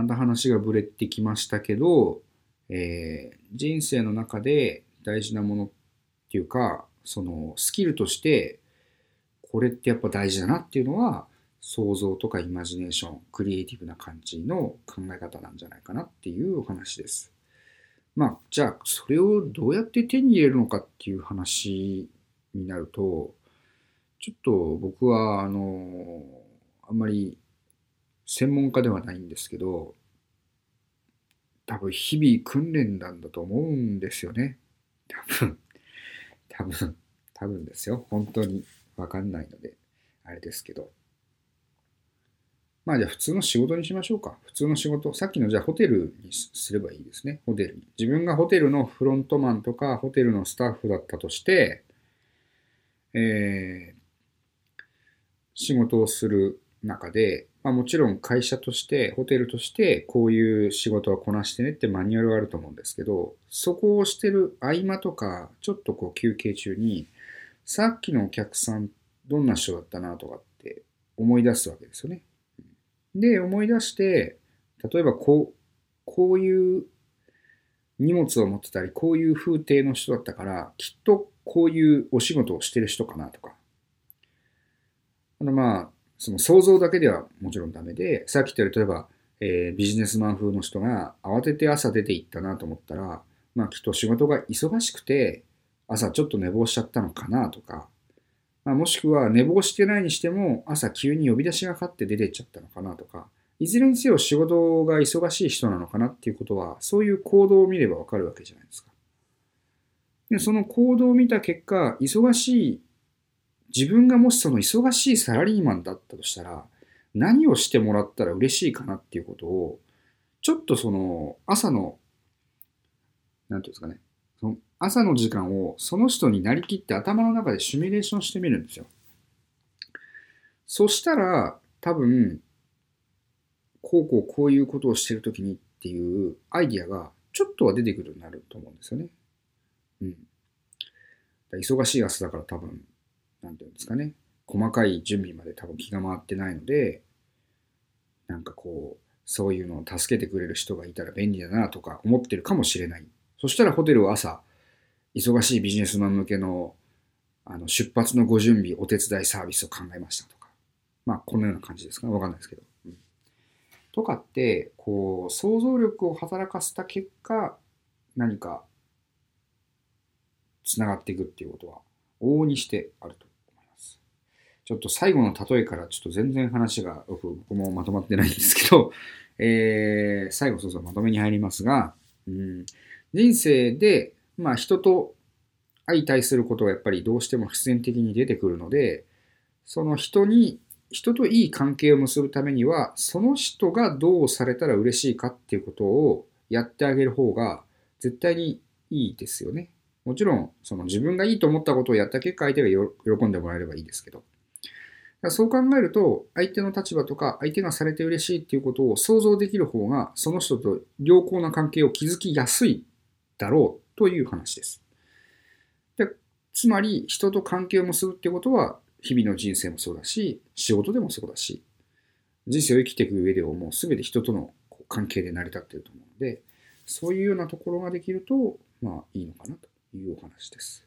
また話がぶれてきましたけど、えー、人生の中で大事なものっていうか、そのスキルとして、これってやっぱ大事だなっていうのは、想像とかイマジネーション、クリエイティブな感じの考え方なんじゃないかなっていうお話です。まあ、じゃあ、それをどうやって手に入れるのかっていう話になると、ちょっと僕は、あの、あんまり専門家ではないんですけど、多分日々訓練なんだと思うんですよね。多分、多分、多分ですよ。本当にわかんないので、あれですけど。まあじゃあ普通の仕事にしましょうか。普通の仕事。さっきのじゃあホテルにすればいいですね。ホテルに。自分がホテルのフロントマンとかホテルのスタッフだったとして、えー、仕事をする中で、まあもちろん会社として、ホテルとしてこういう仕事はこなしてねってマニュアルがあると思うんですけど、そこをしてる合間とか、ちょっとこう休憩中に、さっきのお客さんどんな人だったなとかって思い出すわけですよね。で、思い出して、例えばこう、こういう荷物を持ってたり、こういう風景の人だったから、きっとこういうお仕事をしてる人かなとか。あのまあ、その想像だけではもちろんダメで、さっき言ったように例えば、えービジネスマン風の人が慌てて朝出て行ったなと思ったら、まあきっと仕事が忙しくて、朝ちょっと寝坊しちゃったのかなとか、まあ、もしくは寝坊してないにしても朝急に呼び出しがかって出てっちゃったのかなとか、いずれにせよ仕事が忙しい人なのかなっていうことは、そういう行動を見ればわかるわけじゃないですか。で、その行動を見た結果、忙しい、自分がもしその忙しいサラリーマンだったとしたら、何をしてもらったら嬉しいかなっていうことを、ちょっとその朝の、なんていうんですかね、その朝の時間をその人になりきって頭の中でシミュレーションしてみるんですよ。そしたら、多分、こうこうこういうことをしてるときにっていうアイディアがちょっとは出てくるようになると思うんですよね。うん。忙しい朝だから多分、なんていうんですかね。細かい準備まで多分気が回ってないので、なんかこう、そういうのを助けてくれる人がいたら便利だなとか思ってるかもしれない。そしたらホテルは朝、忙しいビジネスマン向けのあの出発のご準備、お手伝いサービスを考えましたとか。まあ、このような感じですかね。わかんないですけど。うんとかって、こう、想像力を働かせた結果、何か、つながっていくっていうことは、往々にしてあると。ちょっと最後の例えから、ちょっと全然話が、僕もまとまってないんですけど、えー、最後そうそうまとめに入りますが、うん、人生で、まあ人と相対することがやっぱりどうしても必然的に出てくるので、その人に、人といい関係を結ぶためには、その人がどうされたら嬉しいかっていうことをやってあげる方が絶対にいいですよね。もちろん、その自分がいいと思ったことをやった結果、相手が喜んでもらえればいいですけど。そう考えると、相手の立場とか、相手がされて嬉しいっていうことを想像できる方が、その人と良好な関係を築きやすいだろうという話です。でつまり、人と関係を結ぶってことは、日々の人生もそうだし、仕事でもそうだし、人生を生きていく上ではもう全て人との関係で成り立っていると思うので、そういうようなところができると、まあいいのかなというお話です。